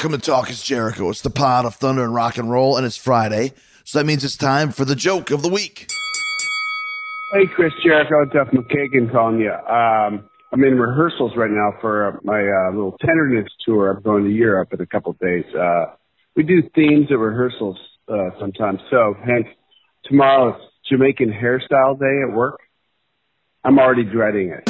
Welcome to Talk is Jericho. It's the pod of thunder and rock and roll, and it's Friday. So that means it's time for the joke of the week. Hey, Chris Jericho, Duff McKagan calling you. Um, I'm in rehearsals right now for uh, my uh, little tenderness tour. I'm going to Europe in a couple of days. Uh, we do themes at rehearsals uh, sometimes. So, hence, tomorrow is Jamaican hairstyle day at work. I'm already dreading it.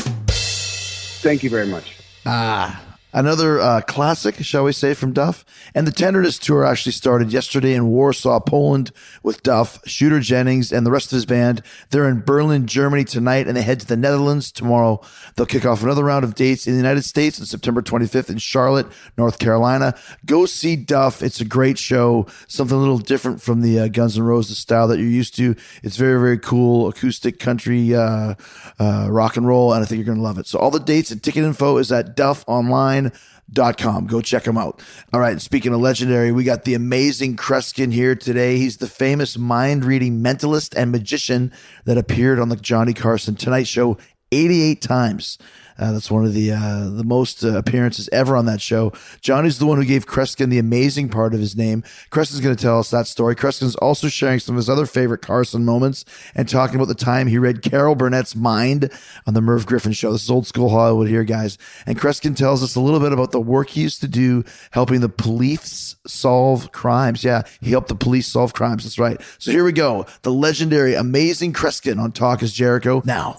Thank you very much. Ah, Another uh, classic, shall we say, from Duff. And the Tenderness Tour actually started yesterday in Warsaw, Poland, with Duff, Shooter Jennings, and the rest of his band. They're in Berlin, Germany tonight, and they head to the Netherlands tomorrow. They'll kick off another round of dates in the United States on September 25th in Charlotte, North Carolina. Go see Duff. It's a great show, something a little different from the uh, Guns N' Roses style that you're used to. It's very, very cool, acoustic country uh, uh rock and roll, and I think you're going to love it. So all the dates and ticket info is at Duff Online com. Go check him out. All right. Speaking of legendary, we got the amazing Kreskin here today. He's the famous mind reading mentalist and magician that appeared on the Johnny Carson Tonight Show 88 times. Uh, that's one of the uh, the most uh, appearances ever on that show. Johnny's the one who gave Kreskin the amazing part of his name. Kreskin's going to tell us that story. Kreskin's also sharing some of his other favorite Carson moments and talking about the time he read Carol Burnett's mind on the Merv Griffin show. This is old school Hollywood here, guys. And Kreskin tells us a little bit about the work he used to do helping the police solve crimes. Yeah, he helped the police solve crimes. That's right. So here we go. The legendary, amazing Kreskin on Talk is Jericho now.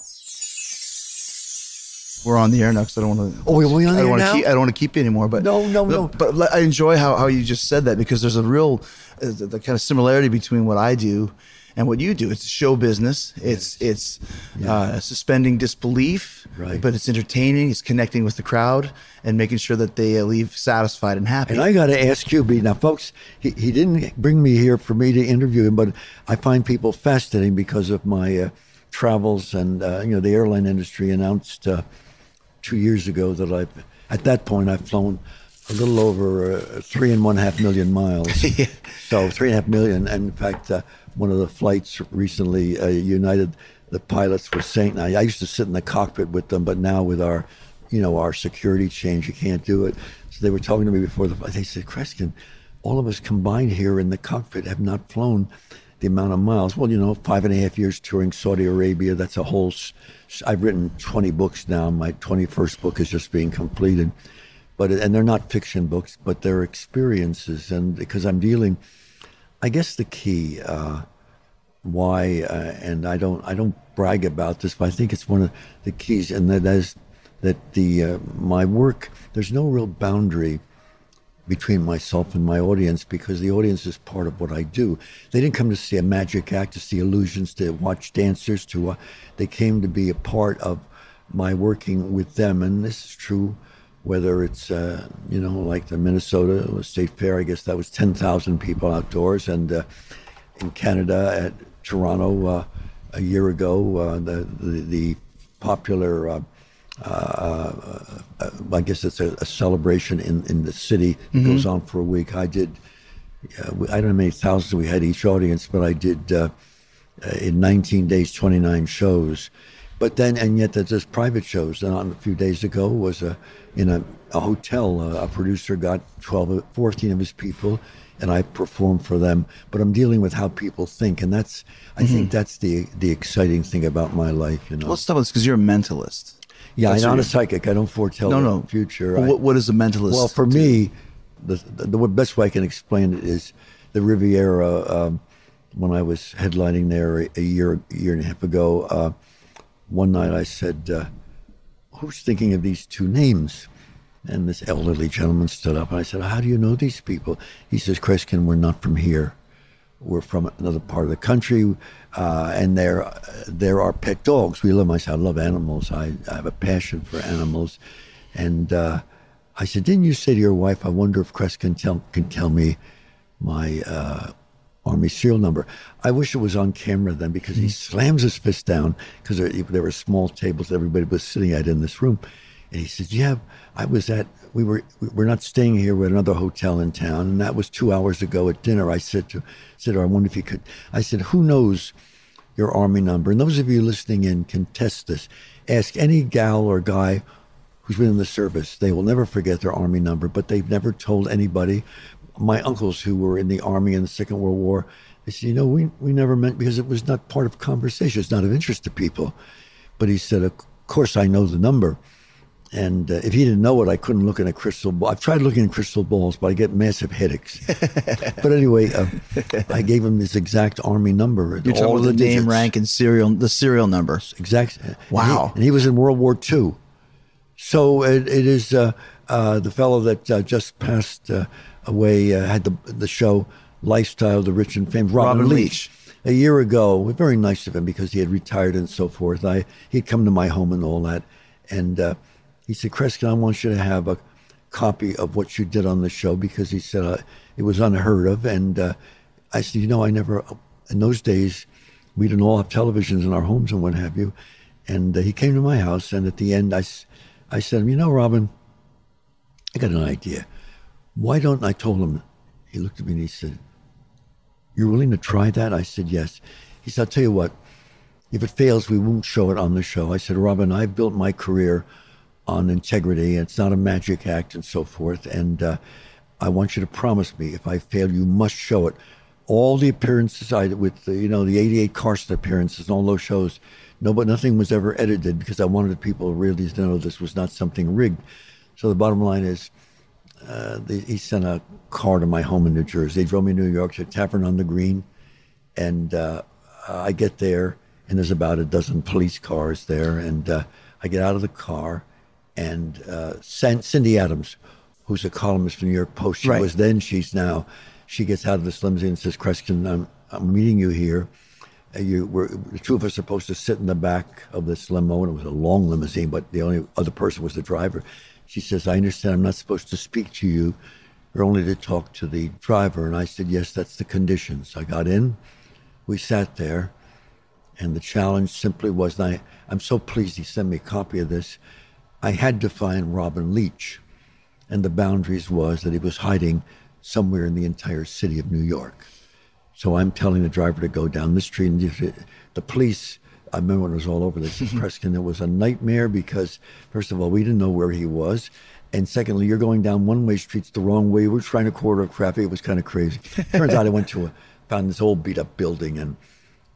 We're on the air now because I don't want to. Oh, we on the air now? Keep, I don't want to keep you anymore. But no, no, no. But, but I enjoy how, how you just said that because there's a real uh, the kind of similarity between what I do and what you do. It's show business. It's it's yeah. uh, suspending disbelief, right. but it's entertaining. It's connecting with the crowd and making sure that they uh, leave satisfied and happy. And I got to ask you, B. Now, folks, he, he didn't bring me here for me to interview him, but I find people fascinating because of my uh, travels and uh, you know the airline industry announced uh, two years ago that I've, at that point, I've flown a little over uh, three and one half million miles. yeah. So three and a half million. And in fact, uh, one of the flights recently, uh, United, the pilots were saying, I, I used to sit in the cockpit with them, but now with our, you know, our security change, you can't do it. So they were talking to me before the flight. They said, Kreskin, all of us combined here in the cockpit have not flown the amount of miles. Well, you know, five and a half years touring Saudi Arabia. That's a whole. I've written 20 books now. My 21st book is just being completed, but and they're not fiction books, but they're experiences. And because I'm dealing, I guess the key uh, why, uh, and I don't I don't brag about this, but I think it's one of the keys, and that is that the uh, my work. There's no real boundary between myself and my audience because the audience is part of what I do. They didn't come to see a magic act, to see illusions, to watch dancers. To uh, they came to be a part of my working with them, and this is true. Whether it's uh, you know like the Minnesota State Fair, I guess that was ten thousand people outdoors, and uh, in Canada at Toronto uh, a year ago, uh, the, the, the popular uh, uh, uh, I guess it's a, a, celebration in, in the city. It mm-hmm. goes on for a week. I did, uh, I don't know how many thousands we had each audience, but I did uh, uh, in 19 days, 29 shows. But then, and yet, there's just private shows. And on a few days ago was a, in a, a hotel. a producer got 12, 14 of his people, and I performed for them. But I'm dealing with how people think, and that's, I mm-hmm. think that's the the exciting thing about my life. You know, let's with this because you're a mentalist. Yeah, I'm not a psychic. I don't foretell no, no. future. Well, what, what is a mentalist? Well, for me, the, the, the best way I can explain it is the Riviera. Um, when I was headlining there a year, a year and a half ago, uh, one night I said, uh, "Who's thinking of these two names?" And this elderly gentleman stood up, and I said, "How do you know these people?" He says, "Kreskin, we're not from here." We're from another part of the country, uh, and there there are pet dogs. We love myself. I love animals. I, I have a passion for animals, and uh, I said, "Didn't you say to your wife, I wonder if Kreskin tell can tell me my uh, army serial number?" I wish it was on camera then, because he mm-hmm. slams his fist down because there, there were small tables everybody was sitting at in this room, and he says, "Yeah, I was at we were we're not staying here. We're at another hotel in town, and that was two hours ago at dinner. I said to said, oh, I wonder if you could. I said, who knows your army number? And those of you listening in can test this. Ask any gal or guy who's been in the service. They will never forget their Army number, but they've never told anybody. My uncles who were in the Army in the Second World War, they said, you know, we, we never meant because it was not part of conversation. It's not of interest to people. But he said, of course, I know the number. And uh, if he didn't know it, I couldn't look in a crystal ball. I've tried looking in crystal balls, but I get massive headaches. but anyway, uh, I gave him his exact army number. You're talking about the, the name, rank, and serial, the serial number. Exact. Wow. And he, and he was in World War II. So it, it is uh, uh, the fellow that uh, just passed uh, away uh, had the the show Lifestyle, the Rich and Famous, Robin, Robin Leach. Leach. A year ago, very nice of him because he had retired and so forth. I he'd come to my home and all that, and uh, he said, Kreskin, I want you to have a copy of what you did on the show because he said uh, it was unheard of. And uh, I said, you know, I never, in those days, we didn't all have televisions in our homes and what have you. And uh, he came to my house, and at the end, I, I said, you know, Robin, I got an idea. Why don't I told him? He looked at me and he said, "You're willing to try that?" I said, "Yes." He said, "I'll tell you what. If it fails, we won't show it on the show." I said, "Robin, I've built my career on integrity. It's not a magic act and so forth. And uh, I want you to promise me, if I fail, you must show it. All the appearances I with the, you know the '88 Carson appearances and all those shows, no, but nothing was ever edited because I wanted people really to know this was not something rigged. So the bottom line is, uh, he sent a car to my home in New Jersey. They drove me to New York to Tavern on the Green, and uh, I get there, and there's about a dozen police cars there, and uh, I get out of the car, and uh, Cindy Adams, who's a columnist for the New York Post, she Right. was then, she's now, she gets out of this limousine and says, Kreskin, I'm, I'm meeting you here. Uh, you were, the two of us are supposed to sit in the back of this limo, and it was a long limousine, but the only other person was the driver. She says, I understand I'm not supposed to speak to you, or only to talk to the driver. And I said, Yes, that's the conditions. I got in, we sat there, and the challenge simply was, and I, I'm so pleased he sent me a copy of this. I had to find Robin Leach, and the boundaries was that he was hiding somewhere in the entire city of New York. So I'm telling the driver to go down the street, and the police. I remember when it was all over this Kreskin. It was a nightmare because, first of all, we didn't know where he was, and secondly, you're going down one-way streets the wrong way. We're trying to quarter traffic. It was kind of crazy. Turns out I went to a found this old beat-up building, and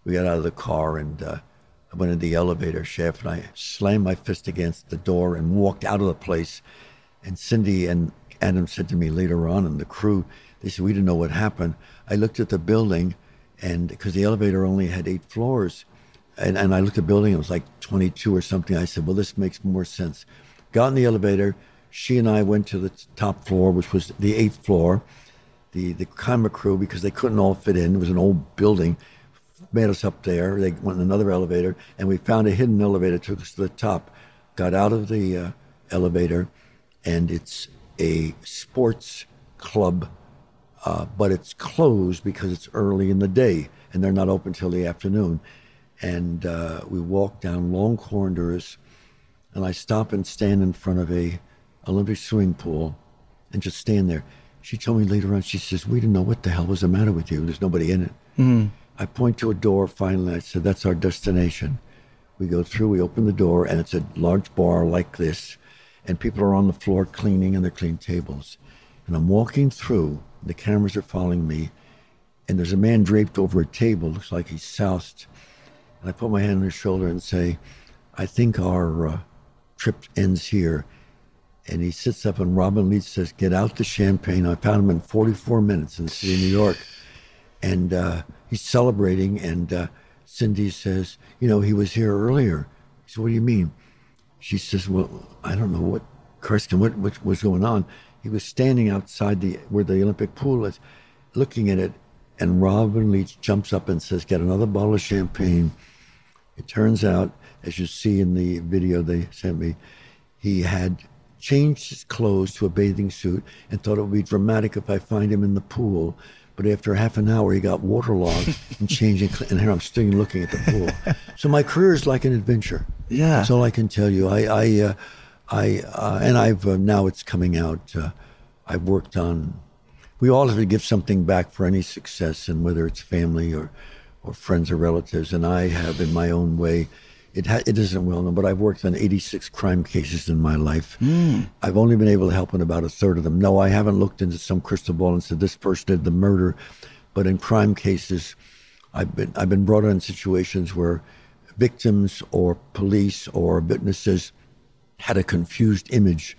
we got out of the car and uh, I went in the elevator shaft, and I slammed my fist against the door and walked out of the place. And Cindy and Adam said to me later on, and the crew, they said, We didn't know what happened. I looked at the building, and because the elevator only had eight floors, and, and I looked at the building, it was like 22 or something. I said, Well, this makes more sense. Got in the elevator. She and I went to the top floor, which was the eighth floor. The, the camera crew, because they couldn't all fit in, it was an old building, made us up there. They went in another elevator, and we found a hidden elevator, took us to the top. Got out of the uh, elevator, and it's a sports club, uh, but it's closed because it's early in the day, and they're not open till the afternoon. And uh, we walk down long corridors, and I stop and stand in front of a Olympic swimming pool, and just stand there. She told me later on, she says, "We didn't know what the hell was the matter with you. There's nobody in it." I point to a door. Finally, I said, "That's our destination." We go through. We open the door, and it's a large bar like this, and people are on the floor cleaning, and they're cleaning tables. And I'm walking through. The cameras are following me, and there's a man draped over a table. Looks like he's soused. And I put my hand on his shoulder and say, "I think our uh, trip ends here." And he sits up, and Robin Leach says, "Get out the champagne." I found him in 44 minutes in the city of New York and uh, he's celebrating. And uh, Cindy says, "You know, he was here earlier." He said, "What do you mean?" She says, "Well, I don't know what, Kreskin, what, what was going on." He was standing outside the where the Olympic pool is, looking at it, and Robin Leach jumps up and says, "Get another bottle of champagne." It turns out, as you see in the video they sent me, he had changed his clothes to a bathing suit and thought it would be dramatic if I find him in the pool. But after half an hour, he got waterlogged and changing. And here I'm still looking at the pool. So my career is like an adventure. Yeah. that's all I can tell you. I, I, uh, I, uh, and I've uh, now it's coming out. Uh, I've worked on. We all have to give something back for any success, and whether it's family or, or friends or relatives. And I have, in my own way, It ha- it isn't well known, but I've worked on 86 crime cases in my life. I've only been able to help in about a third of them. No, I haven't looked into some crystal ball and said this person did the murder, but in crime cases, I've been I've been brought in situations where victims or police or witnesses had a confused image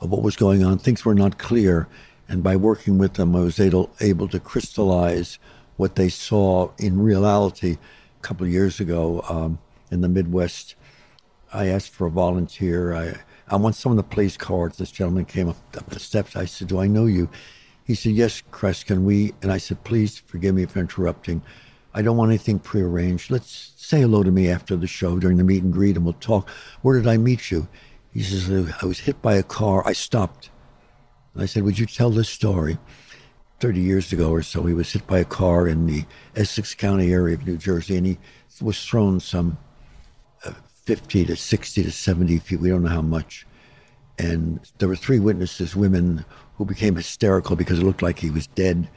of what was going on. Things were not clear, and by working with them, I was able able to crystallize what they saw in reality. A couple of years ago, um, in the Midwest, I asked for a volunteer. I I want someone to place cards. This gentleman came up, up the steps. I said, "Do I know you?" He said, "Yes, Crest. Can we?" And I said, "Please forgive me for interrupting. I don't want anything prearranged. Let's say hello to me after the show during the meet and greet, and we'll talk. Where did I meet you?" He says, "I was hit by a car. I stopped." And I said, "Would you tell this story?" 30 years ago or so, he was hit by a car in the Essex County area of New Jersey, and he was thrown some 50 to 60 to 70 feet. We don't know how much. And there were three witnesses, women, who became hysterical because it looked like he was dead.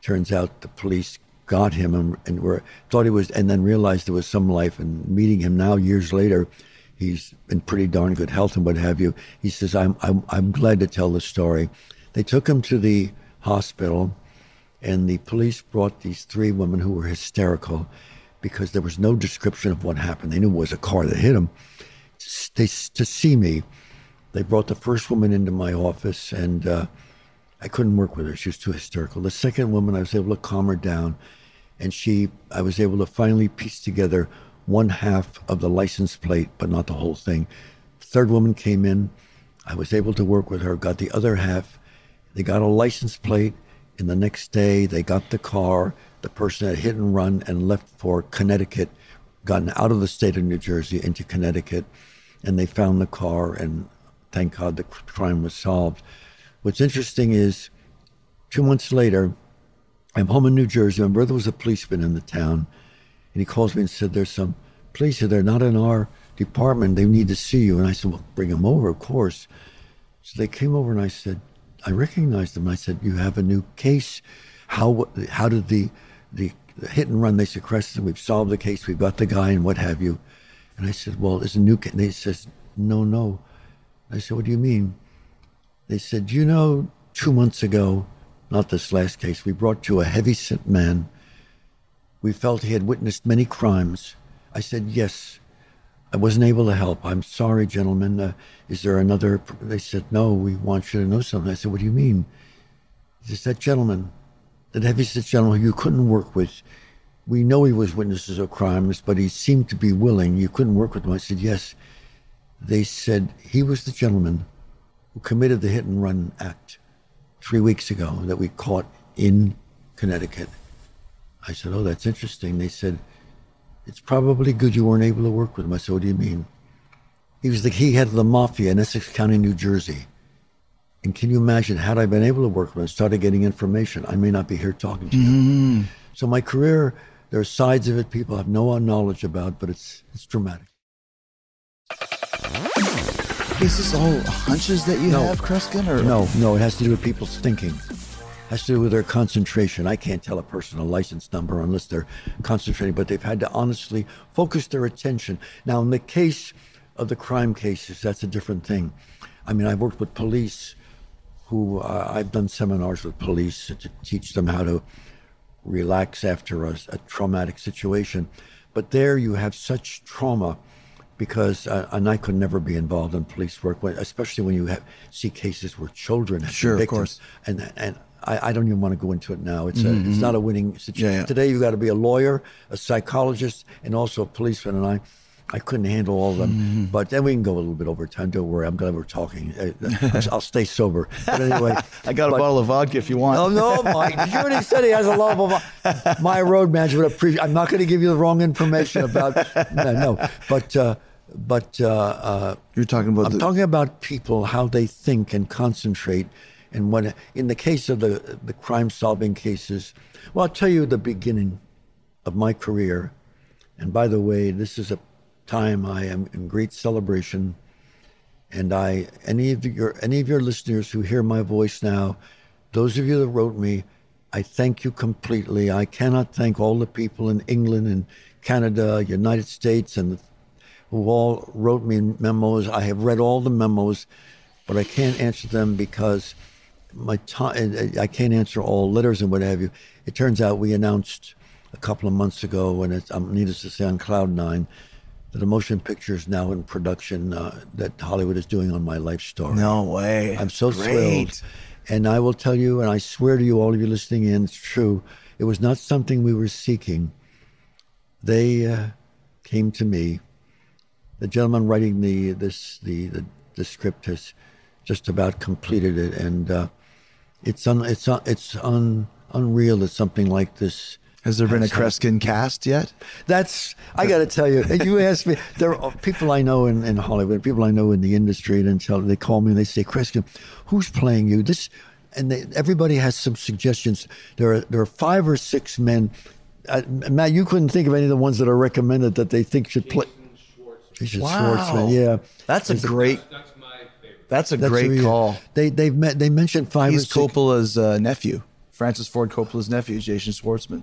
Turns out the police got him and, and were thought he was, and then realized there was some life. And meeting him now, years later, he's in pretty darn good health and what have you. He says, "I'm I'm I'm glad to tell the story." They took him to the hospital, and the police brought these three women who were hysterical because there was no description of what happened. They knew it was a car that hit him. They, to see me, they brought the first woman into my office, and uh, I couldn't work with her. She was too hysterical. The second woman, I was able to calm her down, and she, I was able to finally piece together one half of the license plate, but not the whole thing. Third woman came in. I was able to work with her, got the other half. They got a license plate, and the next day they got the car. The person had hit and run and left for Connecticut, gotten out of the state of New Jersey into Connecticut, and they found the car, and thank God the crime was solved. What's interesting is two months later, I'm home in New Jersey. My brother was a policeman in the town, and he calls me and said, There's some police here. They're not in our department. They need to see you. And I said, Well, bring them over, of course. So they came over, and I said, I recognized them. I said, "You have a new case. How how did the the, the hit and run?" They said, "Kreskin, we've solved the case. We've got the guy, and what have you." And I said, "Well, it's a new case." They says, "No, no." I said, "What do you mean?" They said, "You know, two months ago, not this last case, we brought you a heavy-set man. We felt he had witnessed many crimes." I said, "Yes." I wasn't able to help. I'm sorry, gentlemen. Uh, is there another? They said, no, we want you to know something. I said, what do you mean? Said, that gentleman, that heavy-set gentleman you couldn't work with. We know he was witnesses of crimes, but he seemed to be willing. You couldn't work with him. I said, yes. They said he was the gentleman who committed the hit and run act three weeks ago that we caught in Connecticut. I said, oh, that's interesting. They said, it's probably good you weren't able to work with him. I said, what do you mean? He was the he head of the mafia in Essex County, New Jersey. And can you imagine, had I been able to work with and started getting information, I may not be here talking to you. Mm. So my career, there are sides of it people have no knowledge about, but it's it's dramatic. Is this all hunches that you No. have, Kreskin? Or No, no, it has to do with people's thinking. It has to do with their concentration. I can't tell a person a license number unless they're concentrating, but they've had to honestly focus their attention. Now, in the case of the crime cases, that's a different thing. I mean, I've worked with police who uh, I've done seminars with police to teach them how to relax after a, a traumatic situation. But there you have such trauma because, uh, and I could never be involved in police work, when, especially when you have, see cases where children have been Sure, of victims. course. And, and I, I don't even want to go into it now. It's, a, it's not a winning situation. Mm-hmm, Yeah, yeah. Today you've got to be a lawyer, a psychologist, and also a policeman. And I, I couldn't handle all of them. Mm-hmm. But then we can go a little bit over time. Don't worry. I'm glad we're talking. Uh, I'll, I'll stay sober. But anyway, I got a bottle of vodka if you want. Oh no, Mike! You already said he has a love of my road manager would appreciate. I'm not going to give you the wrong information about no, no. But uh, but uh, uh, You're talking about I'm the, talking about people how they think and concentrate, and what in the case of the the crime solving cases. Well, I'll tell you the beginning of my career, and by the way, this is a time I am in great celebration. And I, any of your, any of your listeners who hear my voice now, those of you that wrote me, I thank you completely. I cannot thank all the people in England and Canada, United States, and who all wrote me memos. I have read all the memos, but I can't answer them because my time. I can't answer all letters and what have you. It turns out we announced a couple of months ago, and it's, I'm needless to say, on cloud nine, that a motion picture is now in production uh, that Hollywood is doing on my life story. No way. I'm so Great. thrilled. And I will tell you, and I swear to you, all of you listening in, it's true. It was not something we were seeking. They uh, came to me. The gentleman writing the this the the, the script has just about completed it, and uh, it's un, it's un, it's un, unreal that something like this. Has there been a has. Kreskin cast yet? That's I got to tell you. You asked me. There are people I know in, in Hollywood, people I know in the industry, and tell they call me and they say, "Kreskin, who's playing you?" This, and they, everybody has some suggestions. There are there are five or six men. Uh, Matt, you couldn't think of any of the ones that are recommended that they think should play. Jason Schwartzman, yeah, That's a great. That's my favorite. That's a That's great who call. They they've met. They mentioned five He's or six. Coppola's uh, nephew, Francis Ford Coppola's nephew, Jason Schwartzman.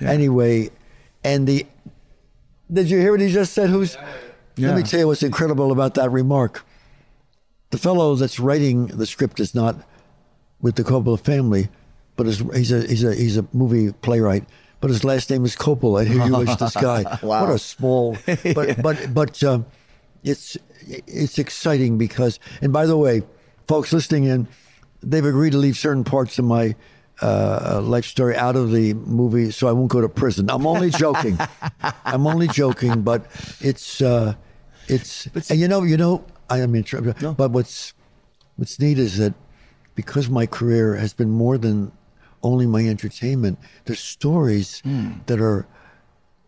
Anyway, and the did you hear what he just said? Who's? Yeah. Let me tell you what's incredible about that remark. The fellow that's writing the script is not with the Coppola family, but is, he's a he's a he's a movie playwright. But his last name is Coppola. I hear you wish this guy. Wow. What a small. But but but um, it's it's exciting because. And by the way, folks listening in, they've agreed to leave certain parts of my uh, life story out of the movie, so I won't go to prison. I'm only joking. I'm only joking, but it's uh, it's and you know you know I am in trouble. But what's what's neat is that because my career has been more than only my entertainment, there's stories that are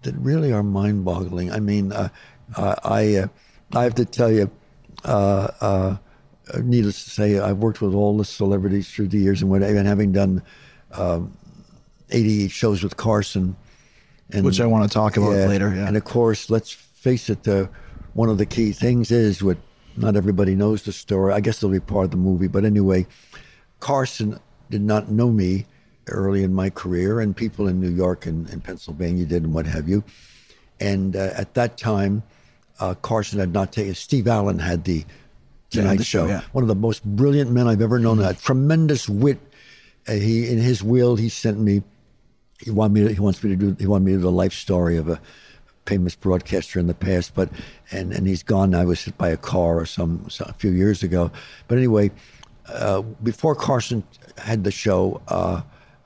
that really are mind-boggling. I mean, uh, uh, I uh, I have to tell you. Uh, uh, needless to say, I've worked with all the celebrities through the years, and what and having done um, 88 shows with Carson, and Which I want to talk about later. Yeah. and of course, let's face it, uh, one of the key things is what not everybody knows the story. I guess it'll be part of the movie, but anyway, Carson did not know me early in my career, and people in New York and, and Pennsylvania did, and what have you. And uh, at that time, uh, Carson had not taken. Steve Allen had the Tonight the show, Show. yeah. One of the most brilliant men I've ever known. A tremendous wit. Uh, he in his will, he sent me. He wanted me. To, he wants me to do. He wanted me to do the life story of a famous broadcaster in the past, but and and he's gone. He was hit by a car or some, some a few years ago. But anyway, uh, before Carson had the show, uh,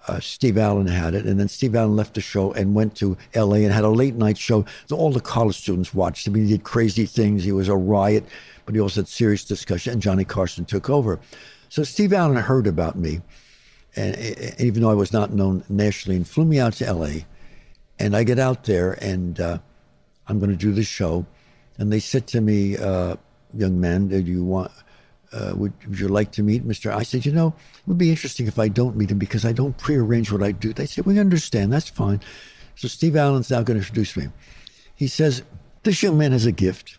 uh, Steve Allen had it, and then Steve Allen left the show and went to L.A. and had a late night show. So all the college students watched him. He did crazy things. He was a riot, but he also had serious discussion. And Johnny Carson took over. So Steve Allen heard about me, and, even though I was not known nationally, and flew me out to L.A. And I get out there, and uh, I'm going to do the show. And they said to me, uh, "Young man, did you want? Uh, would, would you like to meet Mr.?" I said, "You know, it would be interesting if I don't meet him because I don't prearrange what I do." They said, "We understand. That's fine." So Steve Allen's now going to introduce me. He says, "This young man has a gift."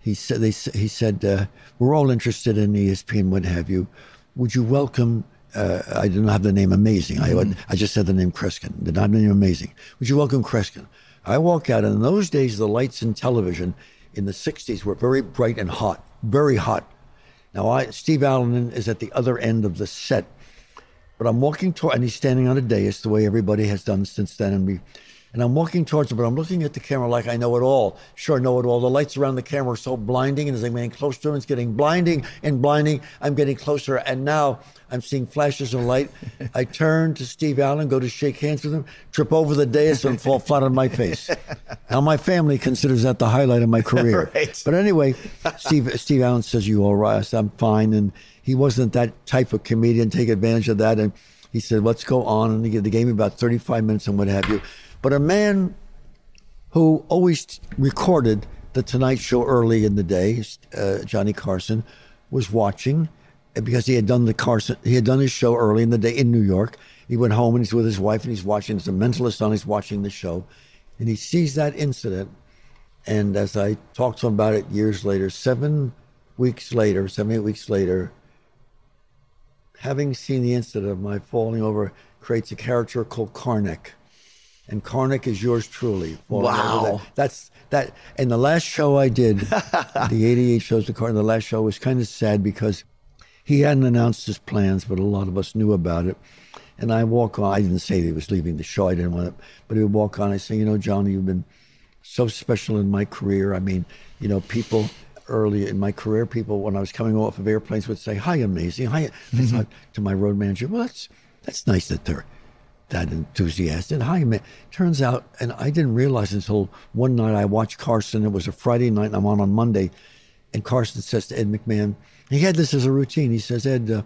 He said, "They he said uh, we're all interested in ESP, what have you. Would you welcome?" Uh, I didn't have the name Amazing. I I just said the name Kreskin. Did not have the name Amazing. Would you welcome Kreskin? I walk out, and in those days, the lights in television in the '60s were very bright and hot, very hot. Now, I Steve Allen is at the other end of the set, but I'm walking toward, and he's standing on a dais, the way everybody has done since then, and we. And I'm walking towards him, but I'm looking at the camera like I know it all. Sure, know it all. The lights around the camera are so blinding, and as I'm getting close to him, it's getting blinding and blinding. I'm getting closer, and now I'm seeing flashes of light. I turn to Steve Allen, go to shake hands with him, trip over the dais, and fall flat on my face. Now, my family considers that the highlight of my career. Right. But anyway, Steve Steve Allen says, "You all right?" I said, "I'm fine." And he wasn't that type of comedian. Take advantage of that, and he said, "Let's go on." And he, gave me about 35 minutes and what have you. But a man who always recorded the Tonight Show early in the day, uh, Johnny Carson, was watching uh, because he had done the Carson. He had done his show early in the day in New York. He went home and he's with his wife and he's watching. He's a mentalist on. He's watching the show, and he sees that incident. And as I talked to him about it years later, seven weeks later, seven eight weeks later, having seen the incident of my falling over, creates a character called Carnac and Carnac is yours truly. Wow. that. That's that. And the last show I did, the 88 shows to Carnac, the last show was kind of sad because he hadn't announced his plans, but a lot of us knew about it. And I walk on, I didn't say that he was leaving the show, I didn't want to, but he would walk on. I say, you know, Johnny, you've been so special in my career. I mean, you know, people early in my career, people when I was coming off of airplanes would say, "Hi, amazing." Hi, mm-hmm. I thought to my road manager, "Well, that's that's nice that they're that enthusiastic." Hi, man. Turns out, and I didn't realize until one night I watched Carson. It was a Friday night, and I'm on on Monday, and Carson says to Ed McMahon, he had this as a routine. He says, "Ed, uh,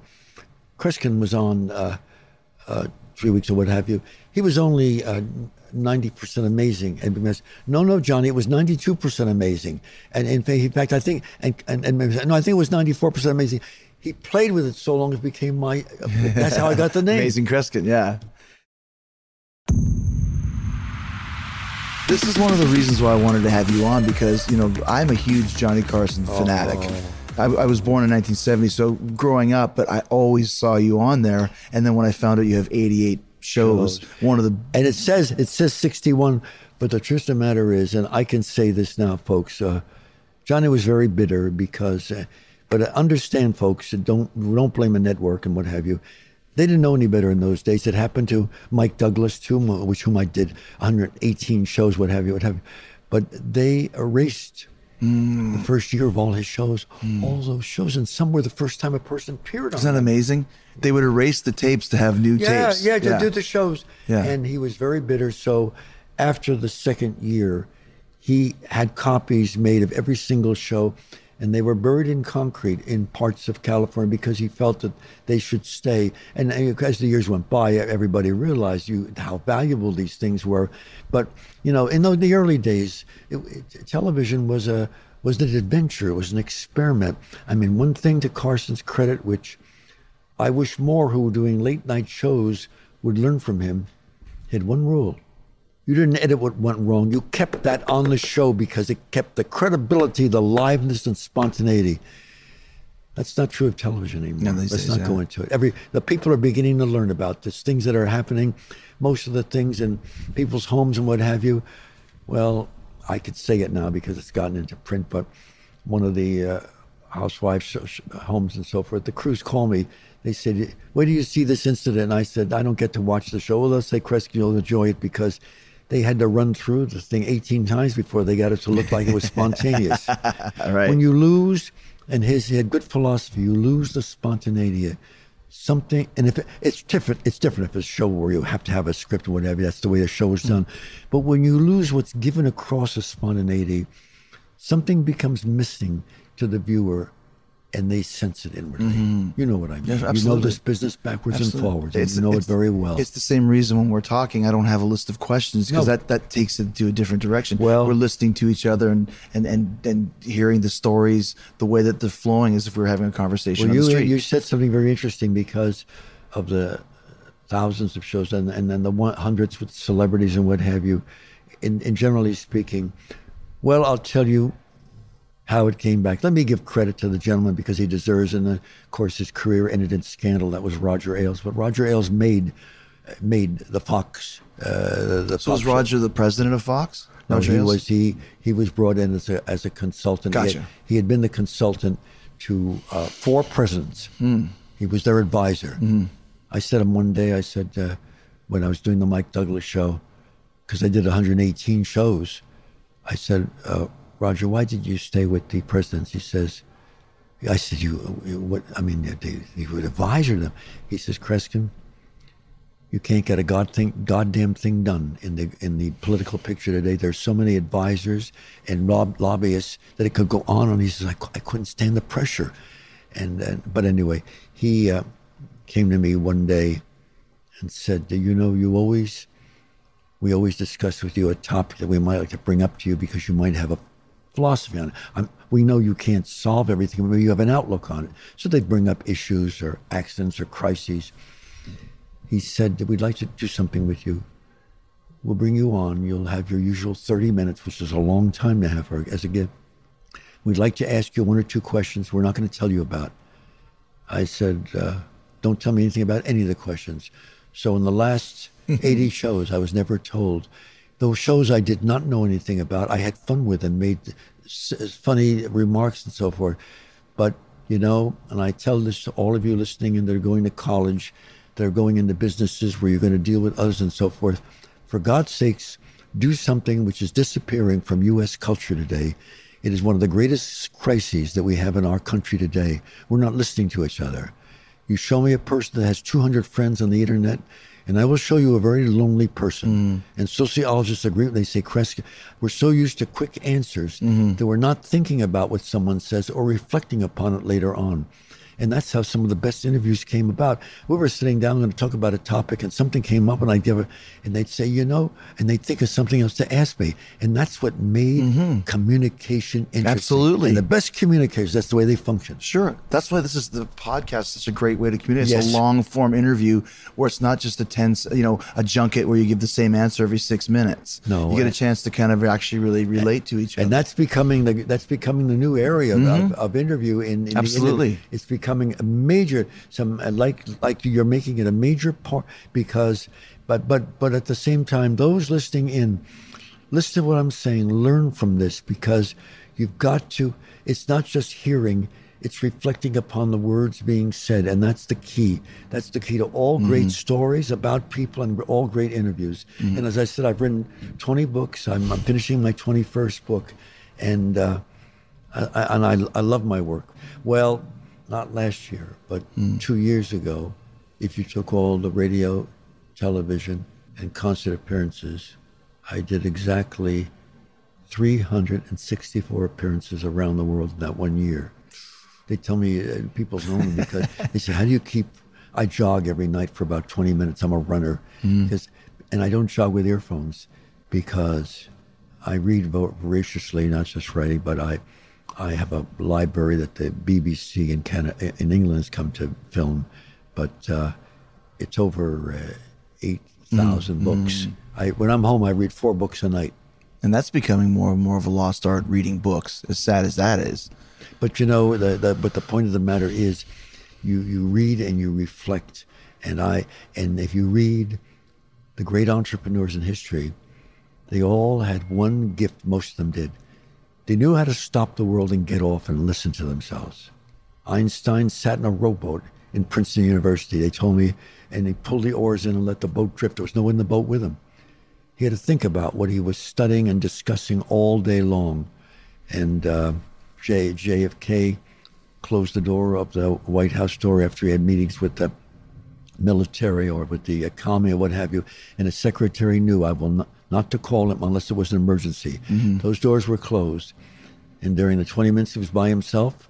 Kreskin was on." Uh, uh, three weeks or what have you. He was only uh, 90% amazing. And because, no, no, Johnny, it was 92% amazing. And in, fact, I think, and, and, and no, I think it was 94% amazing. He played with it so long it became my, that's how I got the name. Amazing Kreskin, yeah. This is one of the reasons why I wanted to have you on because, you know, I'm a huge Johnny Carson fanatic. I, I was born in 1970, so growing up, but I always saw you on there. And then when I found out you have 88 shows, one of the And it says, it says 61, but the truth of the matter is, and I can say this now, folks, uh, Johnny was very bitter because, uh, but understand, folks, don't, don't blame a network and what have you. They didn't know any better in those days. It happened to Mike Douglas too, which whom I did 118 shows, what have you, what have you. But they erased mm. the first year of all his shows, mm. all those shows, and some were the first time a person appeared on. Isn't that amazing? They would erase the tapes to have new Yeah, tapes. yeah, yeah, to do the shows. Yeah. And he was very bitter. So after the second year, he had copies made of every single show, and they were buried in concrete in parts of California because he felt that they should stay. And uh, as the years went by, everybody realized you how valuable these things were. But you know, in the, the early days, it, it, television was a was an adventure. It was an experiment. I mean, one thing to Carson's credit, which I wish more who were doing late night shows would learn from him. Had one rule. You didn't edit what went wrong. You kept that on the show because it kept the credibility, the liveness, and spontaneity. That's not true of television anymore. No, Let's days, not yeah. go into it. Every the people are beginning to learn about this. Things that are happening, most of the things in people's homes and what have you. Well, I could say it now because it's gotten into print. But one of the uh, housewives' homes and so forth, the crews call me. They said, "Where do you see this incident?" And I said, "I don't get to watch the show." Well, they'll say, "Kreskin, you'll enjoy it because." They had to run through the thing 18 times before they got it to look like it was spontaneous. Right. When you lose, and his he had good philosophy, you lose the spontaneity. Something, and if it, it's different, it's different if it's a show where you have to have a script or whatever. That's the way the show is done. But when you lose what's given across as spontaneity, something becomes missing to the viewer, and they sense it inwardly. Mm-hmm. You know what I mean? Yes, you know this business backwards Absolutely. and forwards. and you know it very well. It's the same reason when we're talking, I don't have a list of questions because No. that, that takes it to a different direction. Well- we're listening to each other and, and, and, and hearing the stories the way that they're flowing as if we were having a conversation Well, you you said something very interesting because of the thousands of shows and and then the one, hundreds with celebrities and what have you. In, in generally speaking, well, I'll tell you how it came back. Let me give credit to the gentleman because he deserves. And of course, his career ended in scandal. That was Roger Ailes. But Roger Ailes made made the Fox. Uh, the so was Fox show. Roger the president of Fox? No, Roger he Ailes? was he he was brought in as a as a consultant. He had- Gotcha. He had, been the consultant to uh, four presidents. Hmm. He was their advisor. I said him one day. I said uh, when I was doing the Mike Douglas show, because I did 118 shows. I said, uh, Roger, why did you stay with the presidents? He says, I said, you, what? I mean, you would advisor them. He says, Kreskin, you can't get a god thing, goddamn thing done in the in the political picture today. There's so many advisors and lob, lobbyists that it could go on and he says I, I couldn't stand the pressure, and, and but anyway, he uh, came to me one day and said, you know, you always we always discuss with you a topic that we might like to bring up to you because you might have a philosophy on it. i we know you can't solve everything, but you have an outlook on it. So they'd bring up issues or accidents or crises he said that we'd like to do something with you. We'll bring you on. You'll have your usual 30 minutes, which is a long time to have for, as a gift. We'd like to ask you one or two questions we're not going to tell you about. I said, uh, don't tell me anything about any of the questions. So in the last 80 shows I was never told. Those shows I did not know anything about, I had fun with and made funny remarks and so forth. But, you know, and I tell this to all of you listening and they're going to college, they're going into businesses where you're going to deal with others and so forth. For God's sakes, do something which is disappearing from U.S. culture today. It is one of the greatest crises that we have in our country today. We're not listening to each other. You show me a person that has 200 friends on the internet, and I will show you a very lonely person. Mm. And sociologists agree. They say, we're so used to quick answers mm-hmm. that we're not thinking about what someone says or reflecting upon it later on. And that's how some of the best interviews came about. We were sitting down going to talk about a topic, and something came up, and I'd give it, and they'd say, you know, and they'd think of something else to ask me, and that's what made mm-hmm. communication interesting. Absolutely. and the best communicators. That's the way they function. Sure. That's why this is the podcast. Such a great way to communicate. It's Yes. a long form interview where it's not just a tense, you know, a junket where you give the same answer every six minutes. No. you get a chance to kind of actually really relate to each other. and that's becoming the that's becoming the new area of, mm-hmm. of interview in, in the Absolutely. interview. it's becoming a major some uh, like like you're making it a major part because but but but at the same time those listening in listen to what i'm saying learn from this because you've got to it's not just hearing it's reflecting upon the words being said and that's the key. That's the key to all great stories about people and all great interviews. And as i said i've written 20 books. I'm, I'm finishing my 21st book and uh, I- and I, I love my work. Well not last year but two years ago if you took all the radio television and concert appearances i did exactly 364 appearances around the world in that one year. They tell me uh, people know me because they say, "How do you keep?" I jog every night for about 20 minutes. I'm a runner, because, and I don't jog with earphones because I read voraciously, not just writing, but I, I have a library that the BBC in Canada, in England has come to film, but uh, it's over uh, 8,000 books. I, when I'm home, I read four books a night. and that's becoming more and more of a lost art reading books, as sad as that is. But you know, the, the but the point of the matter is, you you read and you reflect, and I and if you read, the great entrepreneurs in history, they all had one gift. Most of them did. They knew how to stop the world and get off and listen to themselves. Einstein sat in a rowboat in Princeton University. They told me, and he pulled the oars in and let the boat drift. There was no one in the boat with him. He had to think about what he was studying and discussing all day long. And uh, J, JFK closed the door of the White House door after he had meetings with the military or with the economy or what have you. And his secretary knew I will not, not to call him unless it was an emergency. Mm-hmm. Those doors were closed. And during the 20 minutes he was by himself,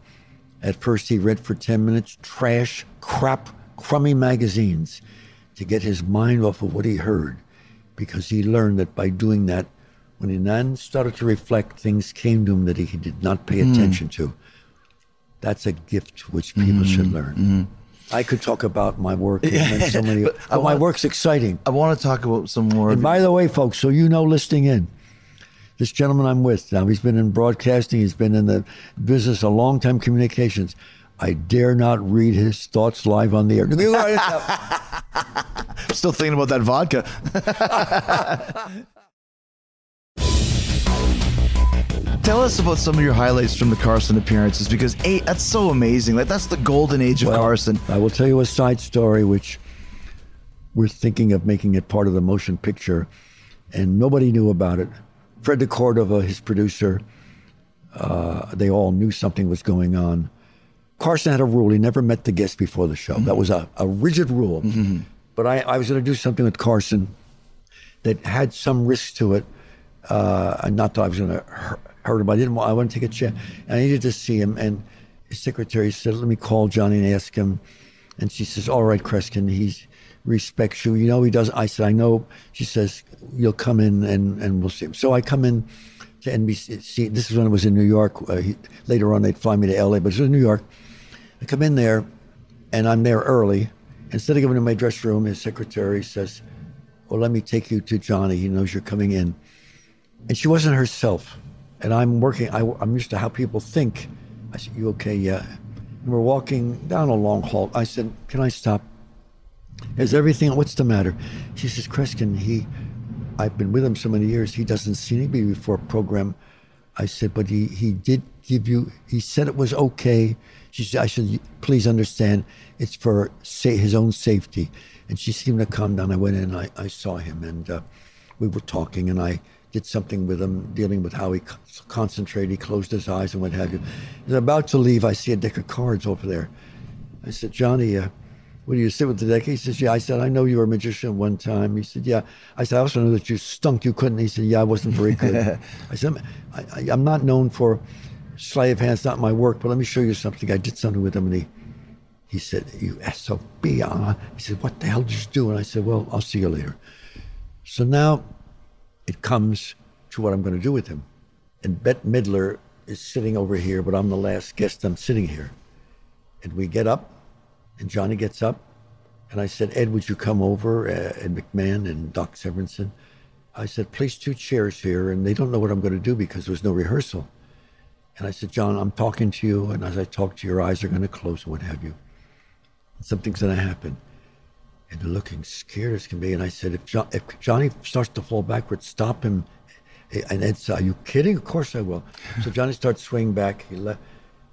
at first he read for 10 minutes trash, crap, crummy magazines to get his mind off of what he heard because he learned that by doing that, when he then started to reflect, things came to him that he did not pay mm. attention to. That's a gift which people should mm-hmm. learn. Mm-hmm. I could talk about my work and so many, but, I oh, my work's exciting. I want to talk about some more. And by the way, folks, so you know, listening in, this gentleman I'm with now, he's been in broadcasting, he's been in the business a long time, communications. I dare not read his thoughts live on the air. You write it down. still thinking about that vodka. Tell us about some of your highlights from the Carson appearances because hey, that's so amazing. Like that's the golden age of Well, Carson. I will tell you a side story, which we're thinking of making it part of the motion picture, and nobody knew about it. Fred de Cordova, his producer, uh, they all knew something was going on. Carson had a rule; he never met the guests before the show. That was a, a rigid rule. But I, I was going to do something with Carson that had some risk to it. Uh, and not that I was going to hurt him. I didn't. I want to take a chance. I needed to see him. And his secretary said, "Let me call Johnny and ask him." And she says, "All right, Kreskin, he respects you. You know he does." I said, "I know." She says, "You'll come in and and we'll see him." So I come in to NBC. This is when it was in New York. Uh, he, later on, they'd fly me to LA, but it was in New York. I come in there, and I'm there early. Instead of going to my dress room, his secretary says, "Well, let me take you to Johnny. He knows you're coming in." And she wasn't herself. And I'm working. I, I'm used to how people think. I said, "You okay? Yeah." And we're walking down a long hall. I said, "Can I stop?" Is everything? What's the matter? She says, Kreskin, he, I've been with him so many years. He doesn't see anybody before program. I said, but he, he did give you, he said it was okay. She said, I said, please understand, it's for say, his own safety. And she seemed to calm down. I went in, I, I saw him, and uh, we were talking, and I did something with him, dealing with how he concentrated. He closed his eyes and what have you. I'm about to leave, I see a deck of cards over there. I said, Johnny, uh, what do you sit with the deck? He says, Yeah. I said, I know you were a magician one time. He said, Yeah. I said, I also know that you stunk. You couldn't. He said, Yeah, I wasn't very good. I said, I, am not known for sleight of hand. It's not my work, but let me show you something. I did something with him, and he, he said, You SOB. Uh, he said, What the hell did you do? And I said, Well, I'll see you later. So now it comes to what I'm going to do with him. And Bette Midler is sitting over here, but I'm the last guest. I'm sitting here. And we get up and Johnny gets up, and I said, Ed, would you come over? Uh, McMahon and Doc Severinsen. I said, place two chairs here, and they don't know what I'm going to do because there was no rehearsal. And I said, John, I'm talking to you, and as I talk to you, your eyes are going to close what have you. And something's going to happen. And they're looking scared as can be. And I said, if, John, if Johnny starts to fall backwards, stop him. And Ed said, Are you kidding? Of course I will. so Johnny starts swinging back. He left,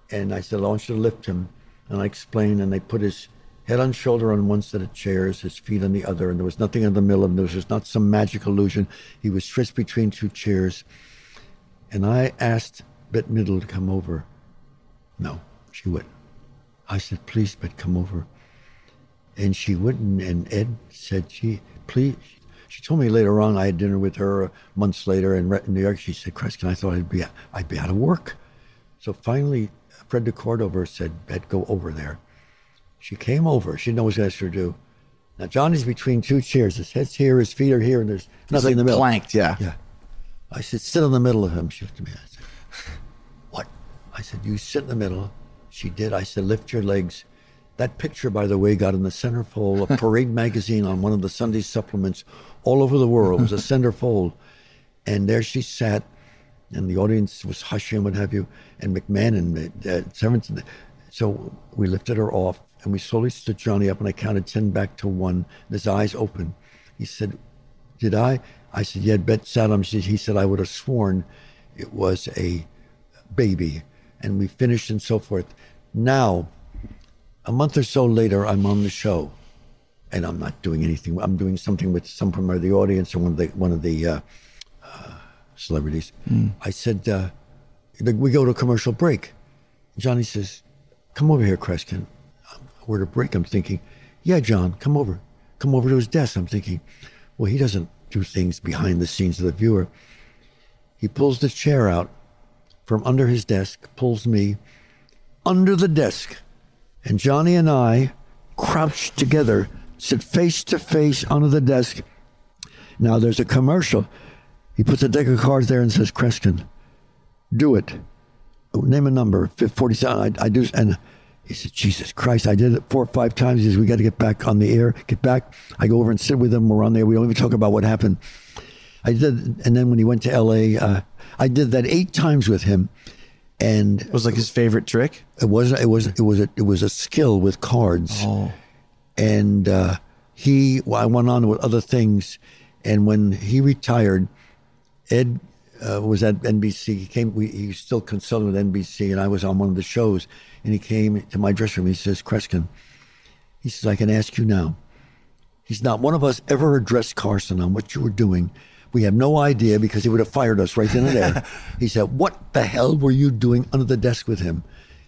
and I said, I want you to lift him. And I explained, and they put his head on shoulder on one set of chairs, his feet on the other, and there was nothing in the middle of them. There was not some magic illusion. He was stretched between two chairs. And I asked Bette Midler to come over. No, she wouldn't. I said, please, Bette, come over. And she wouldn't. And Ed said, she, please. She told me later on, I had dinner with her months later in New York. She said, Kreskin, I thought I'd be, I'd be out of work. So finally, Fred de Cordova said, Bette, go over there. She came over. She knows what she to do. Now, Johnny's between two chairs. His head's here, his feet are here, and there's nothing like in the middle. Planked, yeah. Yeah. I said, sit in the middle of him. She looked at me. I said, what? I said, you sit in the middle. She did. I said, lift your legs. That picture, by the way, got in the centerfold of Parade magazine on one of the Sunday supplements all over the world. It was a centerfold. And there she sat and the audience was hushing, what have you, and McMahon and uh. So we lifted her off, and we slowly stood Johnny up, and I counted ten back to one. And his eyes open. He said, "Did I?" I said, "Yeah." Bette sat him. He said, "I would have sworn it was a baby," and we finished and so forth. Now, a month or so later, I'm on the show, and I'm not doing anything. I'm doing something with some from the audience or one of the one of the. Uh, celebrities. Mm. I said, uh, we go to a commercial break. Johnny says, come over here, Kreskin. We're to break. I'm thinking, yeah, John, come over. Come over to his desk. I'm thinking, well, he doesn't do things behind the scenes of the viewer. He pulls the chair out from under his desk, pulls me under the desk. And Johnny and I crouched together, sit face to face under the desk. Now there's a commercial. He puts a deck of cards there and says, Kreskin, do it. Name a number, 47. I, I do. And he said, Jesus Christ, I did it four or five times. He says, we got to get back on the air, get back. I go over and sit with him. We're on there. We don't even talk about what happened. I did. And then when he went to LA, uh, I did that eight times with him. And it was like his favorite trick. It was, it was, it was, a, it was a skill with cards. Oh. And, uh, he, well, I went on with other things. And when he retired, Ed uh, was at NBC. He came. We, he was still consulting with NBC, and I was on one of the shows. And he came to my dressing room. He says, "Kreskin," he says, "I can ask you now." He's not one of us ever addressed Carson on what you were doing. We have no idea because he would have fired us right then and there. he said, "What the hell were you doing under the desk with him?"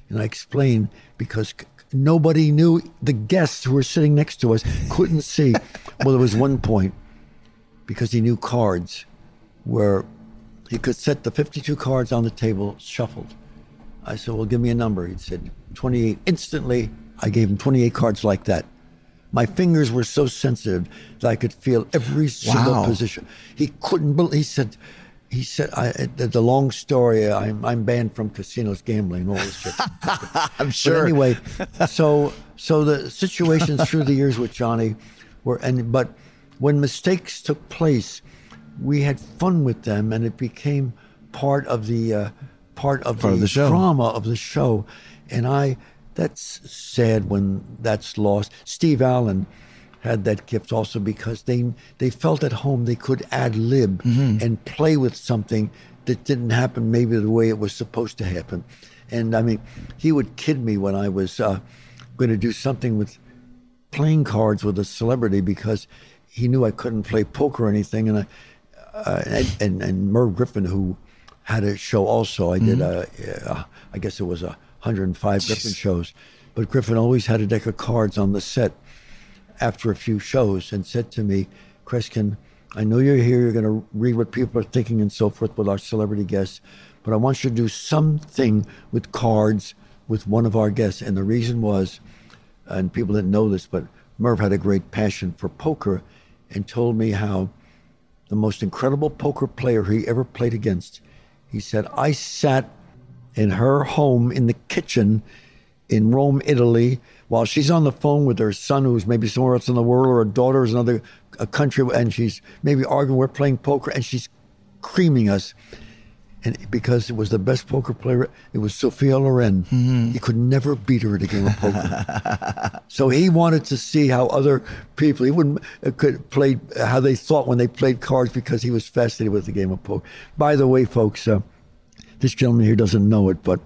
And I explained because nobody knew. The guests who were sitting next to us couldn't see. well, there was one point because he knew cards where he could set the 52 cards on the table shuffled. I said, Well, give me a number. He said, 28. Instantly, I gave him 28 cards like that. My fingers were so sensitive that I could feel every single wow. position. He couldn't believe, he said, he said, I, the, the long story, I'm, I'm banned from casinos, gambling, all this shit. I'm sure. But anyway, so, so the situations through the years with Johnny were, and, but when mistakes took place, we had fun with them, and it became part of the uh, part of part the, of the drama of the show. And I, that's sad when that's lost. Steve Allen had that gift also because they they felt at home they could ad lib and play with something that didn't happen maybe the way it was supposed to happen. And I mean, he would kid me when I was uh, going to do something with playing cards with a celebrity because he knew I couldn't play poker or anything. And I, uh, and, and, and Merv Griffin, who had a show also, I did a, uh, I guess it was a 105 Griffin shows, but Griffin always had a deck of cards on the set after a few shows and said to me, Kreskin, I know you're here, you're going to read what people are thinking and so forth with our celebrity guests, but I want you to do something with cards with one of our guests. And the reason was, and people didn't know this, but Merv had a great passion for poker and told me how the most incredible poker player he ever played against, he said, I sat in her home in the kitchen in Rome, Italy, while she's on the phone with her son, who's maybe somewhere else in the world, or a daughter in another a country, and she's maybe arguing, we're playing poker, and she's creaming us. And because it was the best poker player, it was Sophia Loren. He could never beat her at a game of poker. so he wanted to see how other people, he wouldn't uh, could play how they thought when they played cards because he was fascinated with the game of poker. By the way, folks, uh, this gentleman here doesn't know it, but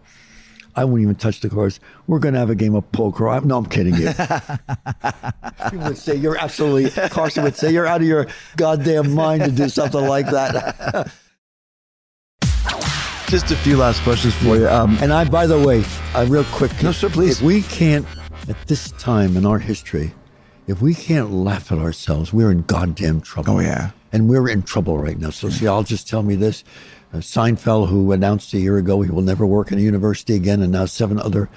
I won't even touch the cards. We're going to have a game of poker. I'm, no, I'm kidding you. People would say you're absolutely. Carson would say you're out of your goddamn mind to do something like that. Just a few last questions for you. Um, And I, by the way, uh, real quick. No, sir, please. If we can't, at this time in our history, if we can't laugh at ourselves, we're in goddamn trouble. Oh, yeah. And we're in trouble right now. Sociologists tell me this. Uh, Seinfeld, who announced a year ago he will never work in a university again, and now seven other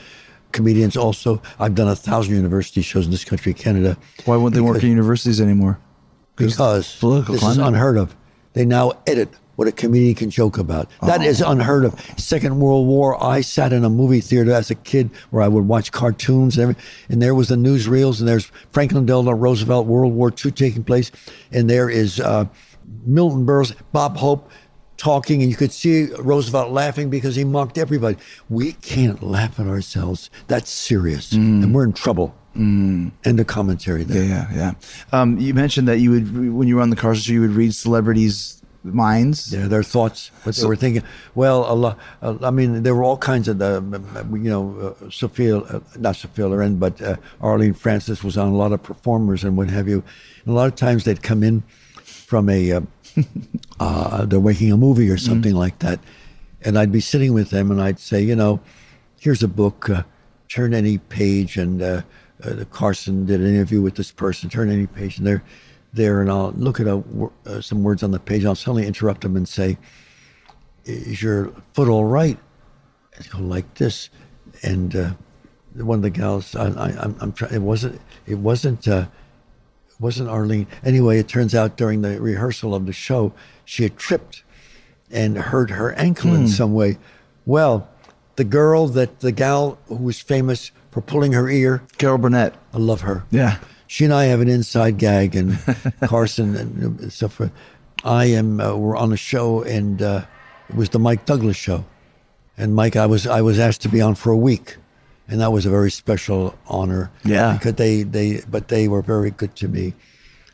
comedians also. I've done a thousand university shows in this country, Canada. why won't they work in universities anymore? Because political this is climate? unheard of. They now edit what a comedian can joke about. That is Oh. unheard of. Second World War, I sat in a movie theater as a kid where I would watch cartoons and, every, and there was the newsreels and there's Franklin Delano Roosevelt, World War II taking place, and there is uh, Milton Berle, Bob Hope talking, and you could see Roosevelt laughing because he mocked everybody. We can't laugh at ourselves. That's serious, and we're in trouble. Mm. End of commentary there. Yeah, yeah, yeah. Um, you mentioned that you would, when you were on the Carson show, you would read celebrities' minds. Yeah, their thoughts, what they were thinking. Well, a lot, uh, I mean, there were all kinds of, uh, you know, uh, Sophia, uh, not Sophia Loren, but uh, Arlene Francis was on a lot of performers and what have you. And a lot of times they'd come in from a, uh, they're making a movie or something like that. And I'd be sitting with them and I'd say, you know, here's a book, uh, turn any page. And uh, uh, Carson did an interview with this person, turn any page. And they're there, and I'll look at a, uh, some words on the page. And I'll suddenly interrupt them and say, Is your foot all right? And go like this. And uh, one of the gals, I, I, I'm, I'm trying, it wasn't, it wasn't, uh, wasn't Arlene. Anyway, it turns out during the rehearsal of the show, she had tripped and hurt her ankle in some way. Well, the girl that the gal who was famous for pulling her ear, Carol Burnett. I love her. Yeah. She and I have an inside gag, and Carson and stuff. I am. Uh, we're on a show, and uh, it was the Mike Douglas show, and Mike, I was I was asked to be on for a week, and that was a very special honor. Yeah. because they they but they were very good to me.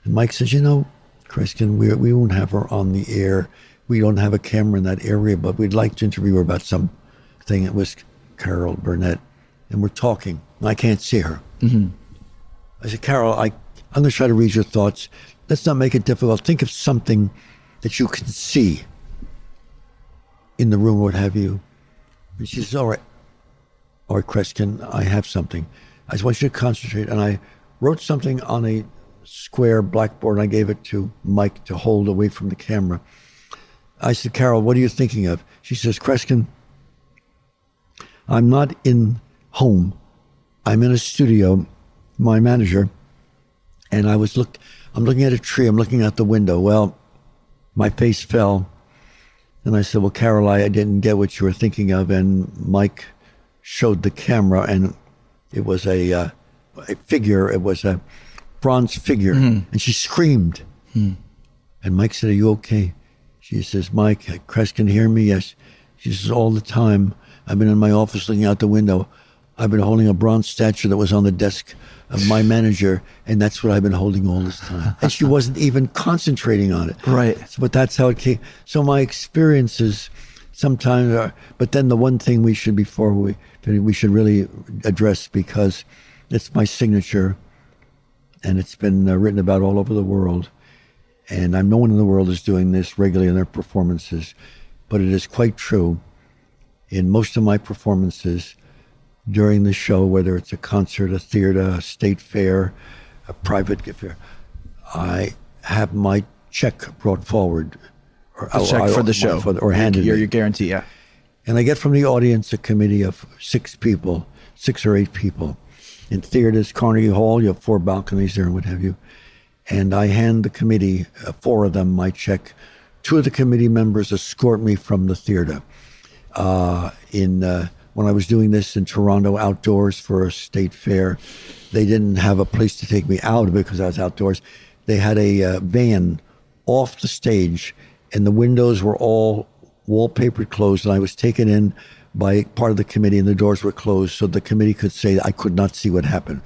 And Mike says, you know, Kreskin, we we won't have her on the air. We don't have a camera in that area, but we'd like to interview her about something. It was Carol Burnett, and we're talking. and I can't see her. Mm-hmm. I said, Carol, I, I'm going to try to read your thoughts. Let's not make it difficult. Think of something that you can see in the room, what have you. And she says, All right, right, Kreskin, I have something. I just want you to concentrate. And I wrote something on a square blackboard and I gave it to Mike to hold away from the camera. I said, Carol, what are you thinking of? She says, Kreskin, I'm not in home. I'm in a studio, my manager, and I was look I'm looking at a tree, I'm looking out the window. Well, my face fell. And I said, Well, Carol, I, I didn't get what you were thinking of. And Mike showed the camera, and it was a, uh, a figure, it was a bronze figure. And she screamed. And Mike said, Are you okay? She says, Mike, Kreskin hear me? Yes. She says, All the time. I've been in my office looking out the window. I've been holding a bronze statue that was on the desk of my manager, and that's what I've been holding all this time. And she wasn't even concentrating on it. Right. So, but that's how it came. So my experiences sometimes are. But then the one thing we should before we we should really address because it's my signature, and it's been uh, written about all over the world, and I'm no one in the world is doing this regularly in their performances, but it is quite true. In most of my performances, during the show, whether it's a concert, a theater, a state fair, a private gift fair, I have my check brought forward. Or, a check for the show. For the, or handed your, your guarantee, yeah. And I get from the audience a committee of six people, six or eight people. In theaters, Carnegie Hall, you have four balconies there and what have you. And I hand the committee, uh, four of them, my check. Two of the committee members escort me from the theater. Uh, in uh, when I was doing this in Toronto outdoors for a state fair, they didn't have a place to take me out because I was outdoors. They had a uh, van off the stage, and the windows were all wallpapered closed, and I was taken in by part of the committee, and the doors were closed, so the committee could say I could not see what happened.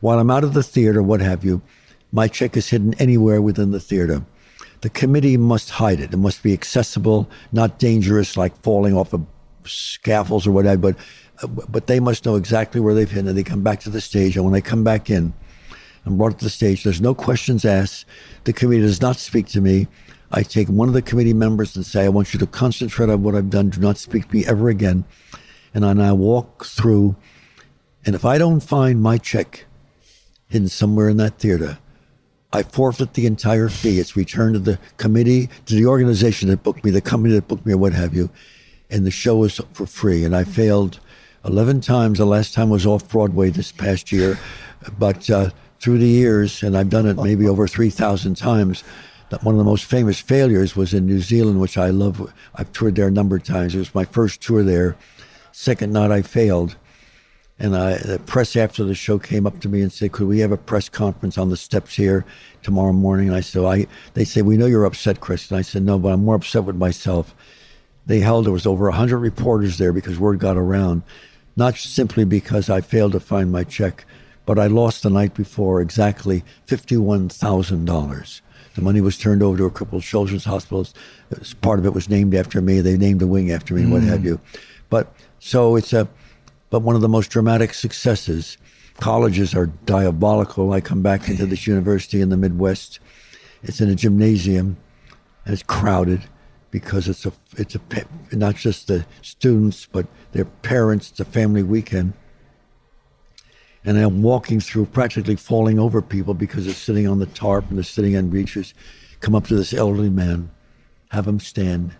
While I'm out of the theater, what have you, my check is hidden anywhere within the theater. The committee must hide it. It must be accessible, not dangerous, like falling off of scaffolds or whatever, but but they must know exactly where they've hidden it. They come back to the stage, and when they come back in, I'm brought to the stage. There's no questions asked. The committee does not speak to me. I take one of the committee members and say, I want you to concentrate on what I've done. Do not speak to me ever again. And then I walk through, and if I don't find my check hidden somewhere in that theater, I forfeit the entire fee. It's returned to the committee, to the organization that booked me, the company that booked me, or what have you. And the show is for free. And I failed 11 times. The last time was off Broadway this past year. But uh, through the years, and I've done it maybe over 3,000 times, one of the most famous failures was in New Zealand, which I love. I've toured there a number of times. It was my first tour there. Second night, I failed. And I, the press after the show came up to me and said, "Could we have a press conference on the steps here tomorrow morning?" And I said, "I." They said, "We know you're upset, Chris." And I said, "No, but I'm more upset with myself." They held there was over hundred reporters there because word got around, not simply because I failed to find my check, but I lost the night before exactly fifty-one thousand dollars. The money was turned over to a couple of children's hospitals. Part of it was named after me. They named a wing after me, mm. what have you. But so it's a, but one of the most dramatic successes. Colleges are diabolical. I come back into this university in the Midwest. It's in a gymnasium, and it's crowded because it's a it's a not just the students but their parents. It's a family weekend and I'm walking through, practically falling over people because they're sitting on the tarp and they're sitting on bleachers. Come up to this elderly man, have him stand,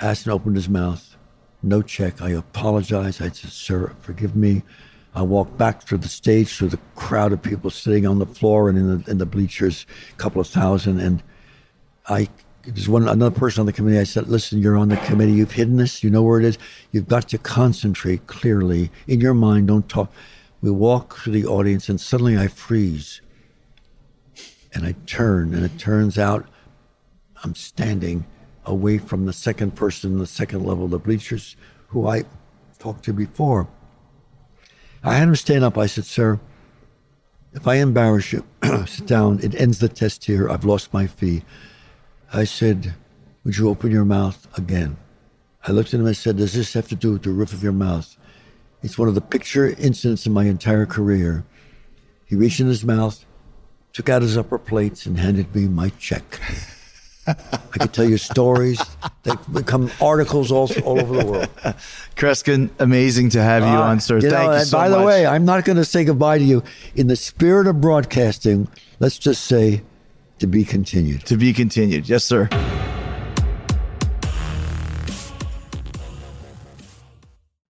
ask him to open his mouth. No check. I apologize. I said, Sir, forgive me. I walk back through the stage through the crowd of people sitting on the floor and in the, in the bleachers, a couple of thousand. And I there's one another person on the committee. I said, "Listen, you're on the committee. You've hidden this. You know where it is. You've got to concentrate clearly in your mind. Don't talk." We walk through the audience, and suddenly I freeze. And I turn, and it turns out I'm standing away from the second person in the second level of the bleachers who I talked to before. I had him stand up. I said, Sir, if I embarrass you, sit down. It ends the test here. I've lost my fee. I said, Would you open your mouth again? I looked at him and said, Does this have to do with the roof of your mouth? It's one of the picture incidents in my entire career. He reached in his mouth, took out his upper plates, and handed me my check. I could tell you stories that become articles all, all over the world. Kreskin, amazing to have you uh, on, sir. You Thank know, you so by much. the way, I'm not going to say goodbye to you. In the spirit of broadcasting, let's just say to be continued. To be continued. Yes, sir.